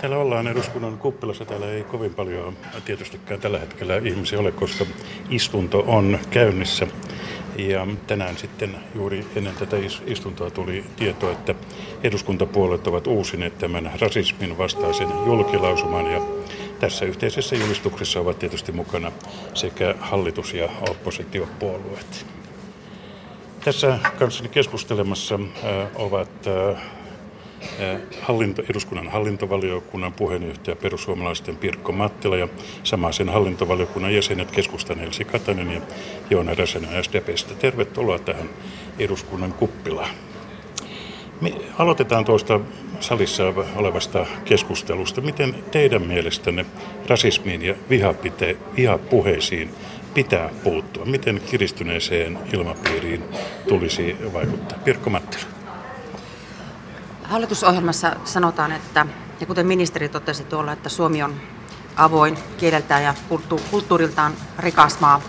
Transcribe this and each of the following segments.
Täällä ollaan eduskunnan kuppilassa. Täällä ei kovin paljon tietystikään tällä hetkellä ihmisiä ole, koska istunto on käynnissä. Ja tänään sitten juuri ennen tätä istuntoa tuli tieto, että eduskuntapuolet ovat uusineet tämän rasismin vastaisen julkilausuman. Ja tässä yhteisessä julistuksessa ovat tietysti mukana sekä hallitus- ja oppositiopuolueet. Tässä kanssani keskustelemassa ovat hallinto, eduskunnan hallintovaliokunnan puheenjohtaja perussuomalaisten Pirkko Mattila ja samaisen hallintovaliokunnan jäsenet keskustan Elsi Katainen ja Joona Räsänen SDPstä. Tervetuloa tähän eduskunnan kuppilaan. Me aloitetaan tuosta salissa olevasta keskustelusta. Miten teidän mielestänne rasismiin ja vihapite, vihapuheisiin pitää puuttua? Miten kiristyneeseen ilmapiiriin tulisi vaikuttaa? Pirkko Mattila. Hallitusohjelmassa sanotaan, että, ja kuten ministeri totesi tuolla, että Suomi on avoin kieleltään ja kulttuuriltaan rikas maa.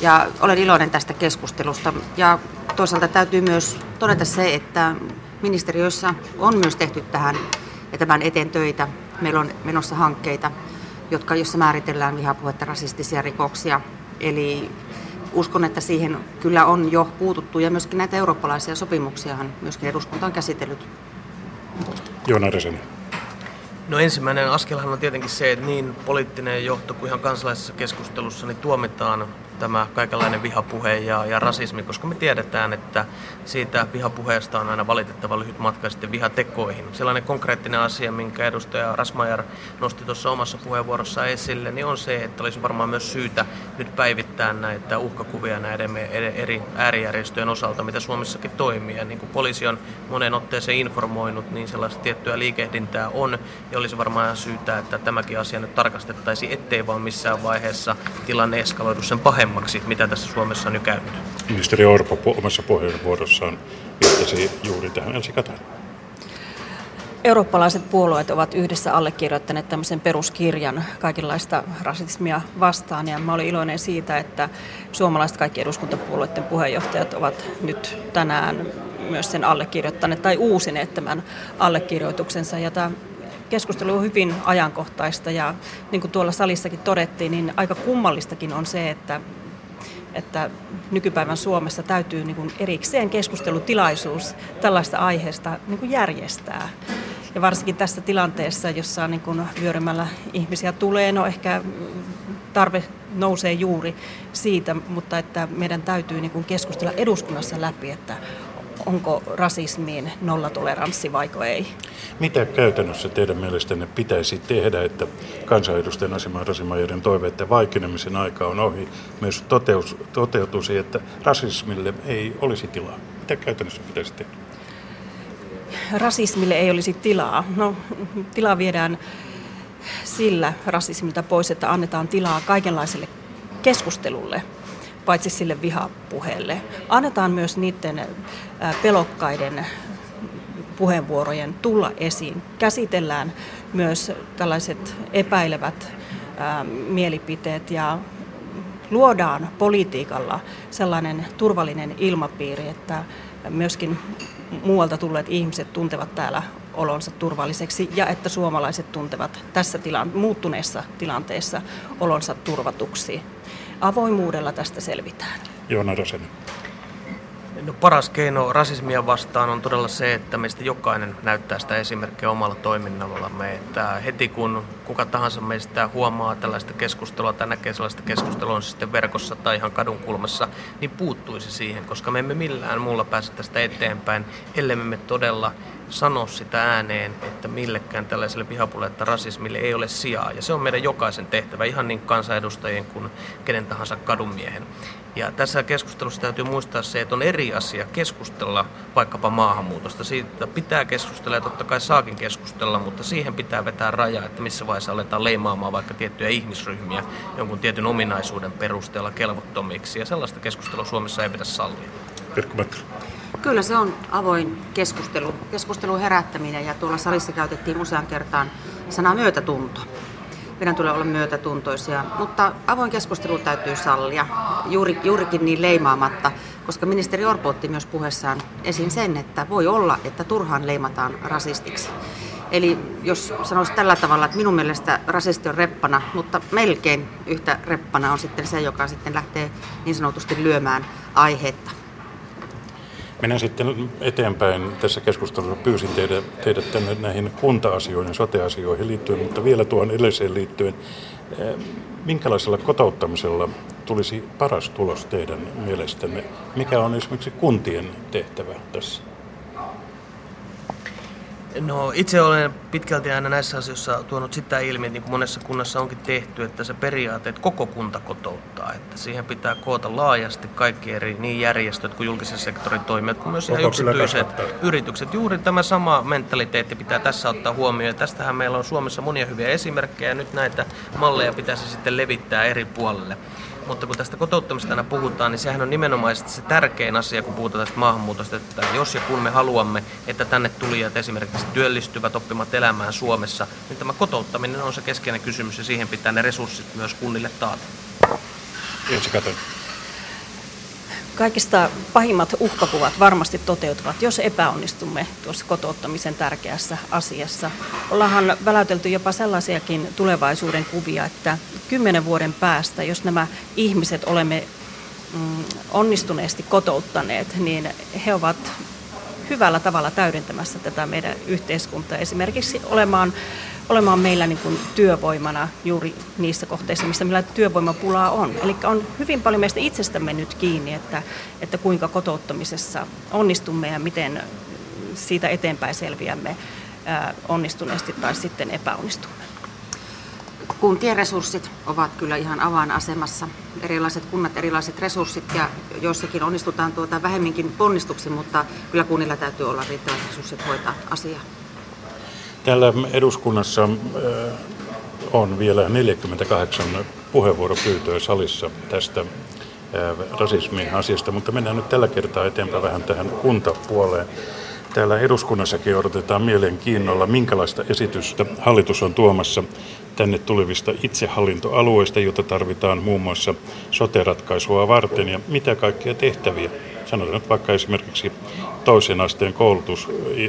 Ja olen iloinen tästä keskustelusta. Ja toisaalta täytyy myös todeta se, että ministeriöissä on myös tehty tähän ja tämän eteen töitä. Meillä on menossa hankkeita, jotka, jossa määritellään vihapuhetta rasistisia rikoksia. Eli uskon, että siihen kyllä on jo puututtu ja myöskin näitä eurooppalaisia sopimuksiahan myöskin eduskunta on käsitellyt. Joona Räsänen. No ensimmäinen askelhan on tietenkin se, että niin poliittinen johto kuin ihan kansalaisessa keskustelussa niin tuomitaan tämä kaikenlainen vihapuhe ja, ja rasismi, koska me tiedetään, että siitä vihapuheesta on aina valitettava lyhyt matka sitten vihatekoihin. Sellainen konkreettinen asia, minkä edustaja Rasmajar nosti tuossa omassa puheenvuorossa esille, niin on se, että olisi varmaan myös syytä nyt päivittää näitä uhkakuvia näiden eri äärijärjestöjen osalta, mitä Suomessakin toimii. Ja niin kuin poliisi on monen otteeseen informoinut, niin sellaista tiettyä liikehdintää on, ja olisi varmaan syytä, että tämäkin asia nyt tarkastettaisiin, ettei vaan missään vaiheessa tilanne eskaloidu sen pahemmin paremmaksi, mitä tässä Suomessa on jo käynyt? Ministeri Orpo omassa puheenvuorossaan viittasi juuri tähän Elsi Katainen. Eurooppalaiset puolueet ovat yhdessä allekirjoittaneet tämmöisen peruskirjan kaikenlaista rasismia vastaan. Ja mä olin iloinen siitä, että suomalaiset kaikki eduskuntapuolueiden puheenjohtajat ovat nyt tänään myös sen allekirjoittaneet tai uusineet tämän allekirjoituksensa. Ja tämä keskustelu on hyvin ajankohtaista ja niin kuin tuolla salissakin todettiin, niin aika kummallistakin on se, että että nykypäivän Suomessa täytyy niin kuin erikseen keskustelutilaisuus tällaista aiheesta niin kuin järjestää. Ja varsinkin tässä tilanteessa, jossa niin kuin vyörymällä ihmisiä tulee, no ehkä tarve nousee juuri siitä, mutta että meidän täytyy niin kuin keskustella eduskunnassa läpi, että onko rasismiin nollatoleranssi vaiko ei. Mitä käytännössä teidän mielestänne pitäisi tehdä, että kansanedustajan aseman rasimajoiden toiveiden vaikenemisen aika on ohi, myös toteus, toteutuisi, että rasismille ei olisi tilaa? Mitä käytännössä pitäisi tehdä? Rasismille ei olisi tilaa. No, tilaa viedään sillä rasismilta pois, että annetaan tilaa kaikenlaiselle keskustelulle paitsi sille vihapuheelle. Annetaan myös niiden pelokkaiden puheenvuorojen tulla esiin. Käsitellään myös tällaiset epäilevät mielipiteet ja luodaan politiikalla sellainen turvallinen ilmapiiri, että myöskin muualta tulleet ihmiset tuntevat täällä olonsa turvalliseksi ja että suomalaiset tuntevat tässä tilan, muuttuneessa tilanteessa olonsa turvatuksi avoimuudella tästä selvitään. Joona Räsänen. No, paras keino rasismia vastaan on todella se, että meistä jokainen näyttää sitä esimerkkiä omalla toiminnallamme. Että heti kun kuka tahansa meistä huomaa tällaista keskustelua tai näkee sellaista keskustelua, on se sitten verkossa tai ihan kadun kulmassa, niin puuttuisi siihen, koska me emme millään muulla pääse tästä eteenpäin, ellei me todella sano sitä ääneen, että millekään tällaiselle vihapuolelle että rasismille ei ole sijaa. Ja se on meidän jokaisen tehtävä, ihan niin kansanedustajien kuin kenen tahansa kadunmiehen. Ja tässä keskustelussa täytyy muistaa se, että on eri asia keskustella vaikkapa maahanmuutosta. Siitä pitää keskustella ja totta kai saakin keskustella, mutta siihen pitää vetää raja, että missä vaiheessa aletaan leimaamaan vaikka tiettyjä ihmisryhmiä jonkun tietyn ominaisuuden perusteella kelvottomiksi. Ja sellaista keskustelua Suomessa ei pidä sallia. Kyllä se on avoin keskustelu, keskustelun herättäminen ja tuolla salissa käytettiin usean kertaan sanaa myötätunto. meidän tulee olla myötätuntoisia, mutta avoin keskustelu täytyy sallia, juuri, juurikin niin leimaamatta, koska ministeri Orpo otti myös puheessaan esiin sen, että voi olla, että turhaan leimataan rasistiksi. Eli jos sanoisi tällä tavalla, että minun mielestä rasisti on reppana, mutta melkein yhtä reppana on sitten se, joka sitten lähtee niin sanotusti lyömään aihetta. Mennään sitten eteenpäin tässä keskustelussa. Pyysin teidät, teidät tänne näihin kunta-asioihin sote-asioihin liittyen, mutta vielä tuohon edelliseen liittyen. Eh, minkälaisella kotouttamisella tulisi paras tulos teidän mielestänne? Mikä on esimerkiksi kuntien tehtävä tässä? No itse olen pitkälti aina näissä asioissa tuonut sitä ilmi, niin kuin monessa kunnassa onkin tehty, että se periaate, että koko kunta kotouttaa, että siihen pitää koota laajasti kaikki eri niin järjestöt kuin julkisen sektorin toimijat kuin myös ihan yksityiset yritykset. Juuri tämä sama mentaliteetti pitää tässä ottaa huomioon ja tästähän meillä on Suomessa monia hyviä esimerkkejä ja nyt näitä malleja pitäisi sitten levittää eri puolelle. Mutta kun tästä kotouttamista aina puhutaan, niin sehän on nimenomaisesti se tärkein asia, kun puhutaan tästä maahanmuutosta, että jos ja kun me haluamme, että tänne tulijat esimerkiksi työllistyvät oppimat elämään Suomessa, niin tämä kotouttaminen on se keskeinen kysymys ja siihen pitää ne resurssit myös kunnille taata. Ensi Kaikista pahimmat uhkakuvat varmasti toteutuvat, jos epäonnistumme tuossa kotouttamisen tärkeässä asiassa. Ollaanhan väläytelty jopa sellaisiakin tulevaisuuden kuvia, että kymmenen vuoden päästä, jos nämä ihmiset olemme mm, onnistuneesti kotouttaneet, niin he ovat hyvällä tavalla täydentämässä tätä meidän yhteiskuntaa. Esimerkiksi olemaan olemaan meillä niin kuin työvoimana juuri niissä kohteissa, missä meillä työvoimapulaa on. Eli on hyvin paljon meistä itsestämme nyt kiinni, että, että kuinka kotouttamisessa onnistumme ja miten siitä eteenpäin selviämme onnistuneesti tai sitten epäonnistumme. Kuntien resurssit ovat kyllä ihan avainasemassa. Erilaiset kunnat, erilaiset resurssit ja joissakin onnistutaan tuota vähemminkin ponnistuksin, mutta kyllä kunnilla täytyy olla riittävät resurssit hoitaa asiaa. Täällä eduskunnassa äh, on vielä 48 puheenvuoropyyntöä salissa tästä äh, rasismi-asiasta, mutta mennään nyt tällä kertaa eteenpäin vähän tähän kuntapuoleen. Täällä eduskunnassakin odotetaan mielenkiinnolla, minkälaista esitystä hallitus on tuomassa tänne tulevista itsehallintoalueista, joita tarvitaan muun muassa sote-ratkaisua varten ja mitä kaikkia tehtäviä sanotaan nyt vaikka esimerkiksi toisen asteen koulutus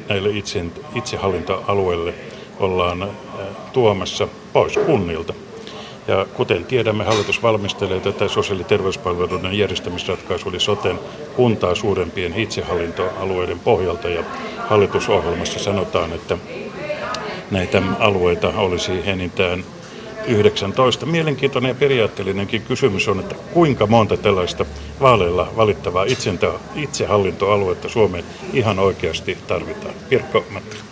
näille itse, itsehallintoalueille ollaan äh, tuomassa pois kunnilta. Ja kuten tiedämme, hallitus valmistelee tätä sosiaali- ja terveyspalveluiden järjestämisratkaisua, eli soten kuntaa suurempien itsehallintoalueiden pohjalta. Ja hallitusohjelmassa sanotaan, että näitä alueita olisi enintään 19. Mielenkiintoinen ja periaatteellinenkin kysymys on, että kuinka monta tällaista vaaleilla valittavaa itsehallintoaluetta Suomeen ihan oikeasti tarvitaan? Pirkko Mattila.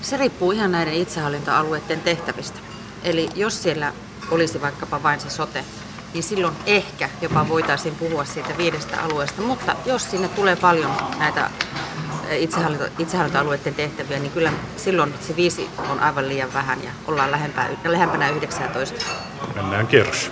Se riippuu ihan näiden itsehallintoalueiden tehtävistä. Eli jos siellä olisi vaikkapa vain se sote, niin silloin ehkä jopa voitaisiin puhua siitä viidestä alueesta. Mutta jos sinne tulee paljon näitä itsehallinto, itsehallintoalueiden tehtäviä, niin kyllä silloin se viisi on aivan liian vähän ja ollaan lähempää, lähempänä 19. Mennään kierros.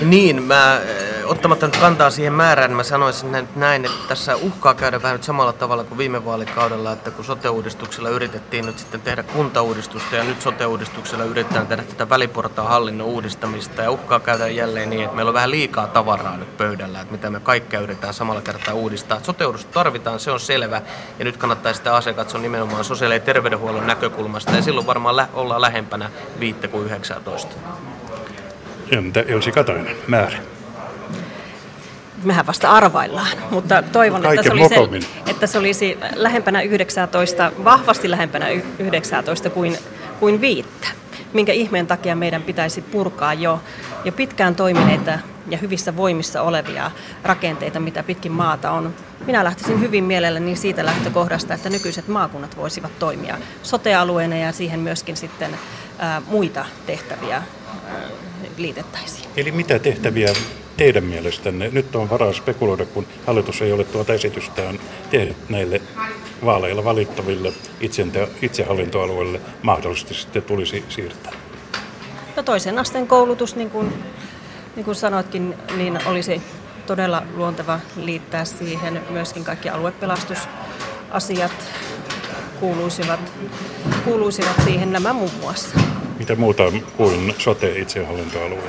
Niin, mä ottamatta nyt kantaa siihen määrään, niin mä sanoisin näin, että tässä uhkaa käydä vähän nyt samalla tavalla kuin viime vaalikaudella, että kun sote-uudistuksella yritettiin nyt sitten tehdä kuntauudistusta ja nyt sote-uudistuksella yritetään tehdä tätä väliportaan hallinnon uudistamista ja uhkaa käydä jälleen niin, että meillä on vähän liikaa tavaraa nyt pöydällä, että mitä me kaikkea yritetään samalla kertaa uudistaa. sote tarvitaan, se on selvä ja nyt kannattaa sitä asiaa katsoa nimenomaan sosiaali- ja terveydenhuollon näkökulmasta ja silloin varmaan ollaan lähempänä 5 kuin 19. Entä Elsi Katainen, määrä? mehän vasta arvaillaan, mutta toivon, että se, olisi, että se olisi lähempänä 19, vahvasti lähempänä 19 kuin, kuin viittä. Minkä ihmeen takia meidän pitäisi purkaa jo, jo pitkään toimineita ja hyvissä voimissa olevia rakenteita, mitä pitkin maata on. Minä lähtisin hyvin mielelläni siitä lähtökohdasta, että nykyiset maakunnat voisivat toimia sotealueena ja siihen myöskin sitten ää, muita tehtäviä liitettäisiin. Eli mitä tehtäviä teidän mielestänne nyt on varaa spekuloida, kun hallitus ei ole tuota esitystään tehnyt näille vaaleilla valittaville itsehallintoalueille mahdollisesti sitten tulisi siirtää? No toisen asteen koulutus, niin kuin, niin kuin sanoitkin, niin olisi todella luonteva liittää siihen myöskin kaikki aluepelastusasiat, kuuluisivat, kuuluisivat siihen nämä muun muassa. Mitä muuta kuin sote-itsehallintoalue?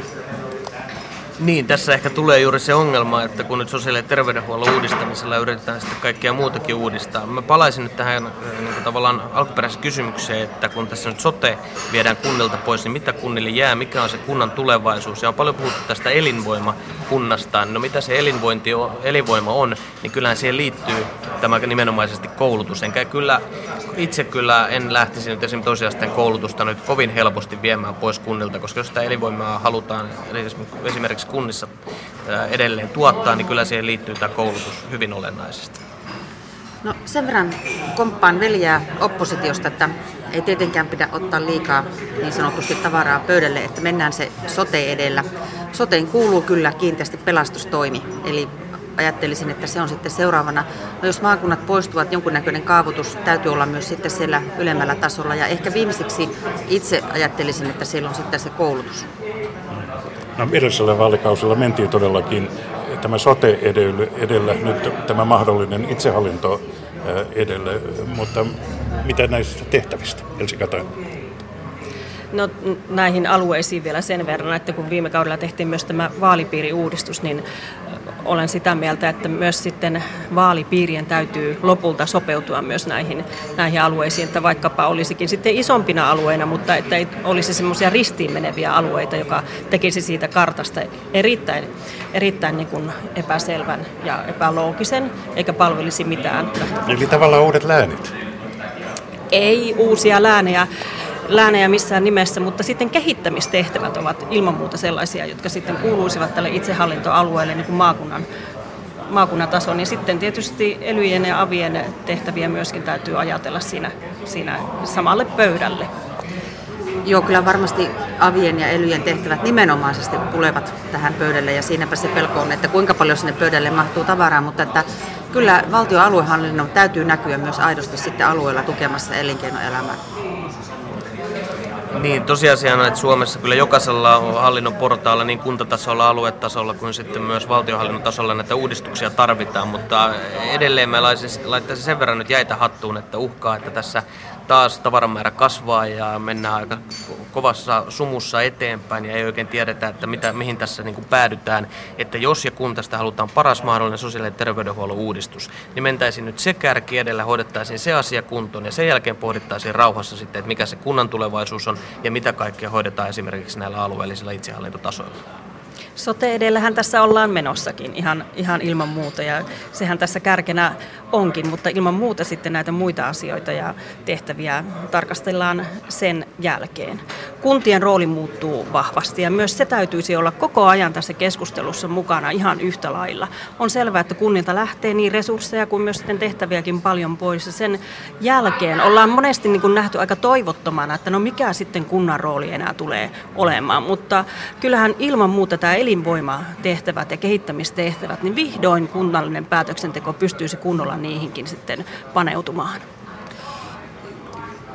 Niin, tässä ehkä tulee juuri se ongelma, että kun nyt sosiaali- ja terveydenhuollon uudistamisella yritetään sitten kaikkea muutakin uudistaa. Mä palaisin nyt tähän äh, niin kuin tavallaan alkuperäiseen kysymykseen, että kun tässä nyt sote viedään kunnilta pois, niin mitä kunnille jää, mikä on se kunnan tulevaisuus? Ja on paljon puhuttu tästä elinvoimakunnasta. No mitä se elinvointi on, elinvoima on, niin kyllähän siihen liittyy tämä nimenomaisesti koulutus. Enkä kyllä, itse kyllä en lähtisi nyt esimerkiksi tosiaan koulutusta nyt kovin helposti viemään pois kunnilta, koska jos sitä elinvoimaa halutaan esimerkiksi kunnissa edelleen tuottaa, niin kyllä siihen liittyy tämä koulutus hyvin olennaisesti. No sen verran komppaan veljää oppositiosta, että ei tietenkään pidä ottaa liikaa niin sanotusti tavaraa pöydälle, että mennään se sote edellä. Soteen kuuluu kyllä kiinteästi pelastustoimi, eli ajattelisin, että se on sitten seuraavana. No jos maakunnat poistuvat, jonkunnäköinen kaavoitus täytyy olla myös sitten siellä ylemmällä tasolla. Ja ehkä viimeiseksi itse ajattelisin, että siellä on sitten se koulutus. No, edellisellä vaalikausilla mentiin todellakin tämä sote edellä, edellä nyt tämä mahdollinen itsehallinto edellä, mutta mitä näistä tehtävistä, Elsi? No näihin alueisiin vielä sen verran, että kun viime kaudella tehtiin myös tämä vaalipiiriuudistus, niin olen sitä mieltä, että myös sitten vaalipiirien täytyy lopulta sopeutua myös näihin, näihin alueisiin, että vaikkapa olisikin sitten isompina alueina, mutta että ei olisi semmoisia ristiin meneviä alueita, joka tekisi siitä kartasta erittäin, erittäin niin kuin epäselvän ja epäloogisen, eikä palvelisi mitään. Eli tavallaan uudet läänit? Ei uusia läänejä läänejä missään nimessä, mutta sitten kehittämistehtävät ovat ilman muuta sellaisia, jotka sitten kuuluisivat tälle itsehallintoalueelle niin kuin maakunnan, maakunnan tasoon. Niin sitten tietysti elyjen ja avien tehtäviä myöskin täytyy ajatella siinä, siinä samalle pöydälle. Joo, kyllä varmasti avien ja elyjen tehtävät nimenomaisesti tulevat tähän pöydälle ja siinäpä se pelko on, että kuinka paljon sinne pöydälle mahtuu tavaraa, mutta että kyllä valtion aluehallinnon täytyy näkyä myös aidosti sitten alueella tukemassa elinkeinoelämää. Niin, tosiasiana, että Suomessa kyllä jokaisella hallinnon portaalla, niin kuntatasolla, aluetasolla kuin sitten myös valtionhallinnon tasolla näitä uudistuksia tarvitaan, mutta edelleen mä laittaisin sen verran nyt jäitä hattuun, että uhkaa, että tässä taas tavaramäärä kasvaa ja mennään aika kovassa sumussa eteenpäin ja ei oikein tiedetä, että mitä, mihin tässä niin kuin päädytään. Että jos ja kun tästä halutaan paras mahdollinen sosiaali- ja terveydenhuollon uudistus, niin mentäisiin nyt se kärki edellä, hoidettaisiin se asia kuntoon ja sen jälkeen pohdittaisiin rauhassa sitten, että mikä se kunnan tulevaisuus on ja mitä kaikkea hoidetaan esimerkiksi näillä alueellisilla itsehallintotasoilla. Sote edellähän tässä ollaan menossakin ihan, ihan ilman muuta ja sehän tässä kärkenä onkin, mutta ilman muuta sitten näitä muita asioita ja tehtäviä tarkastellaan sen jälkeen. Kuntien rooli muuttuu vahvasti ja myös se täytyisi olla koko ajan tässä keskustelussa mukana ihan yhtä lailla. On selvää, että kunnilta lähtee niin resursseja kuin myös sitten tehtäviäkin paljon pois ja sen jälkeen ollaan monesti niin kuin nähty aika toivottomana, että no mikä sitten kunnan rooli enää tulee olemaan, mutta kyllähän ilman muuta tämä elinvoimatehtävät ja kehittämistehtävät, niin vihdoin kunnallinen päätöksenteko pystyisi kunnolla niihinkin sitten paneutumaan.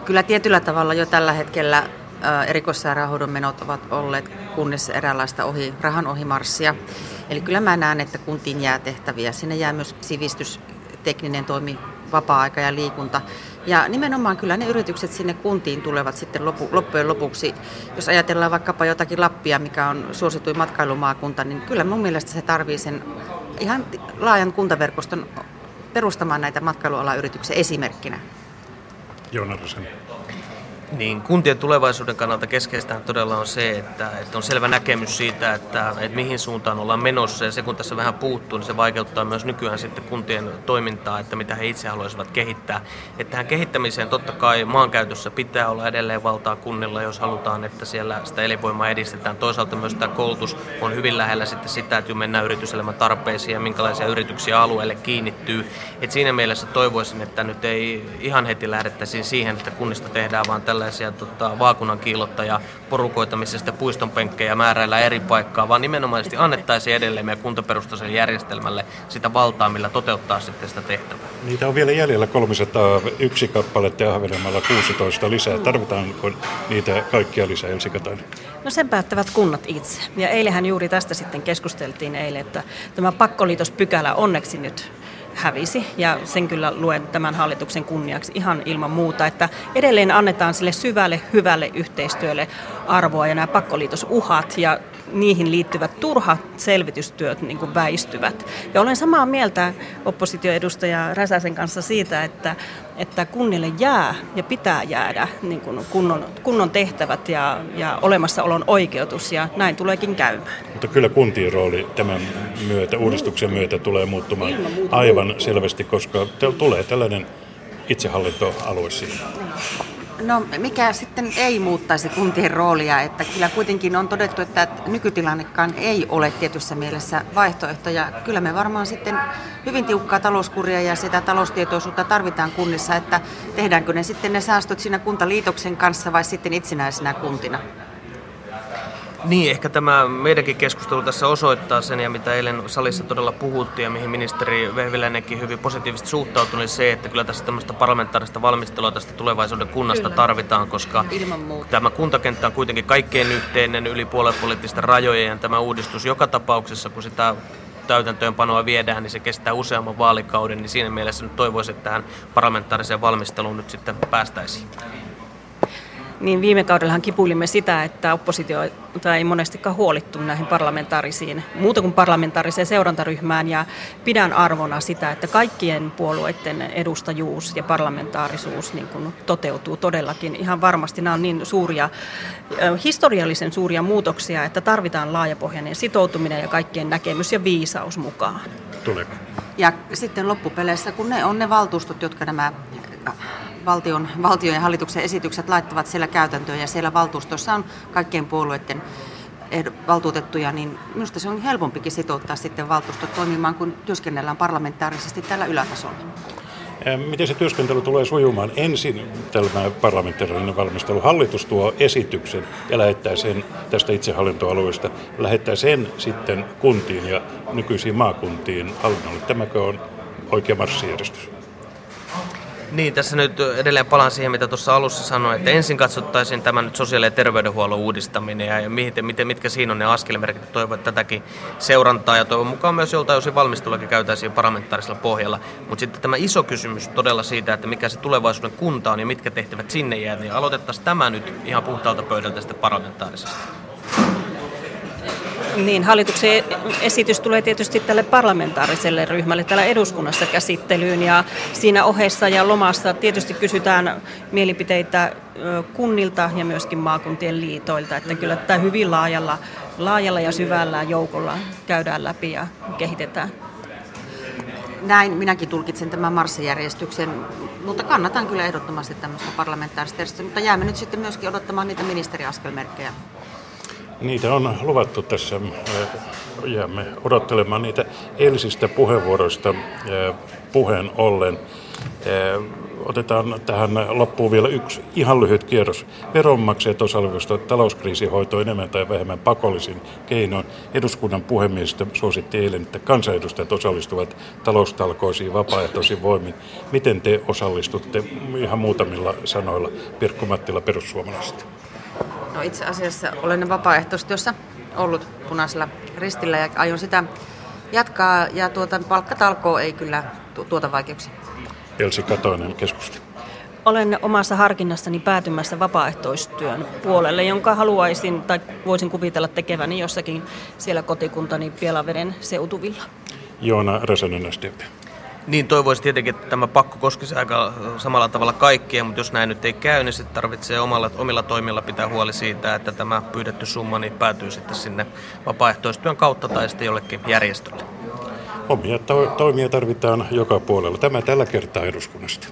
Kyllä tietyllä tavalla jo tällä hetkellä erikoissairaanhoidon menot ovat olleet kunnissa eräänlaista ohi, rahan ohimarssia. Eli kyllä mä näen, että kuntiin jää tehtäviä. Sinne jää myös sivistys, tekninen toimi, vapaa-aika ja liikunta. Ja nimenomaan kyllä ne yritykset sinne kuntiin tulevat sitten lopu, loppujen lopuksi. Jos ajatellaan vaikkapa jotakin Lappia, mikä on suosituin matkailumaakunta, niin kyllä mun mielestä se tarvii sen ihan laajan kuntaverkoston perustamaan näitä matkailualayrityksiä esimerkkinä. Joona niin, kuntien tulevaisuuden kannalta keskeistä todella on se, että, että on selvä näkemys siitä, että, että mihin suuntaan ollaan menossa. Ja se, kun tässä vähän puuttuu, niin se vaikeuttaa myös nykyään sitten kuntien toimintaa, että mitä he itse haluaisivat kehittää. Että tähän kehittämiseen totta kai maankäytössä pitää olla edelleen valtaa kunnilla, jos halutaan, että siellä sitä elinvoimaa edistetään. Toisaalta myös tämä koulutus on hyvin lähellä sitten sitä, että mennään yrityselämän tarpeisiin ja minkälaisia yrityksiä alueelle kiinnittyy. Et siinä mielessä toivoisin, että nyt ei ihan heti lähdettäisiin siihen, että kunnista tehdään vaan tällä tällaisia tota, vaakunan kiillottaja porukoita, missä sitten puiston penkkejä määräillä eri paikkaa, vaan nimenomaisesti annettaisiin edelleen meidän kuntaperustaiselle järjestelmälle sitä valtaa, millä toteuttaa sitten sitä tehtävää. Niitä on vielä jäljellä 301 kappaletta ja Ahvenanmaalla 16 lisää. Tarvitaanko niitä kaikkia lisää, Elsi No sen päättävät kunnat itse. Ja eilähän juuri tästä sitten keskusteltiin eilen, että tämä pakkoliitospykälä onneksi nyt hävisi. Ja sen kyllä luen tämän hallituksen kunniaksi ihan ilman muuta, että edelleen annetaan sille syvälle, hyvälle yhteistyölle arvoa ja nämä pakkoliitosuhat. Ja niihin liittyvät turhat selvitystyöt niin kuin väistyvät. Ja olen samaa mieltä oppositioedustaja Räsäsen kanssa siitä, että, että kunnille jää ja pitää jäädä niin kuin kunnon, kunnon tehtävät ja, ja olemassaolon oikeutus ja näin tuleekin käymään. Mutta kyllä kuntien rooli tämän myötä, uudistuksen myötä tulee muuttumaan aivan selvästi, koska tulee tällainen itsehallintoalue siihen. No mikä sitten ei muuttaisi kuntien roolia, että kyllä kuitenkin on todettu, että nykytilannekaan ei ole tietyssä mielessä vaihtoehtoja. Kyllä me varmaan sitten hyvin tiukkaa talouskuria ja sitä taloustietoisuutta tarvitaan kunnissa, että tehdäänkö ne sitten ne säästöt siinä kuntaliitoksen kanssa vai sitten itsenäisenä kuntina. Niin, ehkä tämä meidänkin keskustelu tässä osoittaa sen, ja mitä eilen salissa todella puhuttiin, ja mihin ministeri Vehviläinenkin hyvin positiivisesti suhtautui, niin se, että kyllä tässä tämmöistä parlamentaarista valmistelua tästä tulevaisuuden kunnasta kyllä. tarvitaan, koska tämä kuntakenttä on kuitenkin kaikkein yhteinen yli puoluepoliittisten rajojen, ja tämä uudistus joka tapauksessa, kun sitä täytäntöönpanoa viedään, niin se kestää useamman vaalikauden, niin siinä mielessä nyt toivoisin, että tähän parlamentaariseen valmisteluun nyt sitten päästäisiin niin viime kaudellahan kipuilimme sitä, että oppositio ei monestikaan huolittu näihin parlamentaarisiin, muuta kuin parlamentaariseen seurantaryhmään ja pidän arvona sitä, että kaikkien puolueiden edustajuus ja parlamentaarisuus niin kuin toteutuu todellakin. Ihan varmasti nämä on niin suuria, historiallisen suuria muutoksia, että tarvitaan laajapohjainen sitoutuminen ja kaikkien näkemys ja viisaus mukaan. Tulee. Ja sitten loppupeleissä, kun ne on ne valtuustot, jotka nämä valtion, valtion ja hallituksen esitykset laittavat siellä käytäntöön ja siellä valtuustossa on kaikkien puolueiden valtuutettuja, niin minusta se on helpompikin sitouttaa sitten valtuustot toimimaan, kun työskennellään parlamentaarisesti tällä ylätasolla. Miten se työskentely tulee sujumaan? Ensin tämä parlamentaarinen valmistelu. Hallitus tuo esityksen ja lähettää sen tästä itsehallintoalueesta, lähettää sen sitten kuntiin ja nykyisiin maakuntiin hallinnolle. Tämäkö on oikea marssijärjestys? Niin, tässä nyt edelleen palaan siihen, mitä tuossa alussa sanoin, että ensin katsottaisiin tämä nyt sosiaali- ja terveydenhuollon uudistaminen ja, miten, miten, mitkä siinä on ne askelmerkit. Toivon, tätäkin seurantaa ja toivon mukaan myös joltain osin valmisteluakin käytäisiin parlamentaarisella pohjalla. Mutta sitten tämä iso kysymys todella siitä, että mikä se tulevaisuuden kunta on ja mitkä tehtävät sinne jää, niin aloitettaisiin tämä nyt ihan puhtaalta pöydältä sitten parlamentaarisesti. Niin, hallituksen esitys tulee tietysti tälle parlamentaariselle ryhmälle täällä eduskunnassa käsittelyyn ja siinä ohessa ja lomassa tietysti kysytään mielipiteitä kunnilta ja myöskin maakuntien liitoilta, että kyllä tämä hyvin laajalla, laajalla ja syvällä joukolla käydään läpi ja kehitetään. Näin minäkin tulkitsen tämän marssijärjestyksen, mutta kannatan kyllä ehdottomasti tämmöistä parlamentaarista järjestöä, mutta jäämme nyt sitten myöskin odottamaan niitä ministeriaskelmerkkejä. Niitä on luvattu tässä. Jäämme odottelemaan niitä eilisistä puheenvuoroista puheen ollen. Otetaan tähän loppuun vielä yksi ihan lyhyt kierros. Veronmaksajat osallistuvat talouskriisihoitoon enemmän tai vähemmän pakollisin keinoin. Eduskunnan puhemiehistö suositti eilen, että kansanedustajat osallistuvat taloustalkoisiin vapaaehtoisin voimin. Miten te osallistutte ihan muutamilla sanoilla Pirkko Mattila perussuomalaisista? No itse asiassa olen vapaaehtoistyössä ollut punaisella ristillä ja aion sitä jatkaa ja tuota, palkkatalkoo ei kyllä tuota vaikeuksia. Elsi Katoinen keskusti. Olen omassa harkinnassani päätymässä vapaaehtoistyön puolelle, jonka haluaisin tai voisin kuvitella tekeväni jossakin siellä kotikuntani Pielaveden seutuvilla. Joona Räsänen, SDP. Niin toivoisi tietenkin, että tämä pakko koskisi aika samalla tavalla kaikkia, mutta jos näin nyt ei käy, niin sitten tarvitsee omalla, omilla toimilla pitää huoli siitä, että tämä pyydetty summa niin päätyy sitten sinne vapaaehtoistyön kautta tai sitten jollekin järjestölle. Omia to- toimia tarvitaan joka puolella. Tämä tällä kertaa eduskunnasta.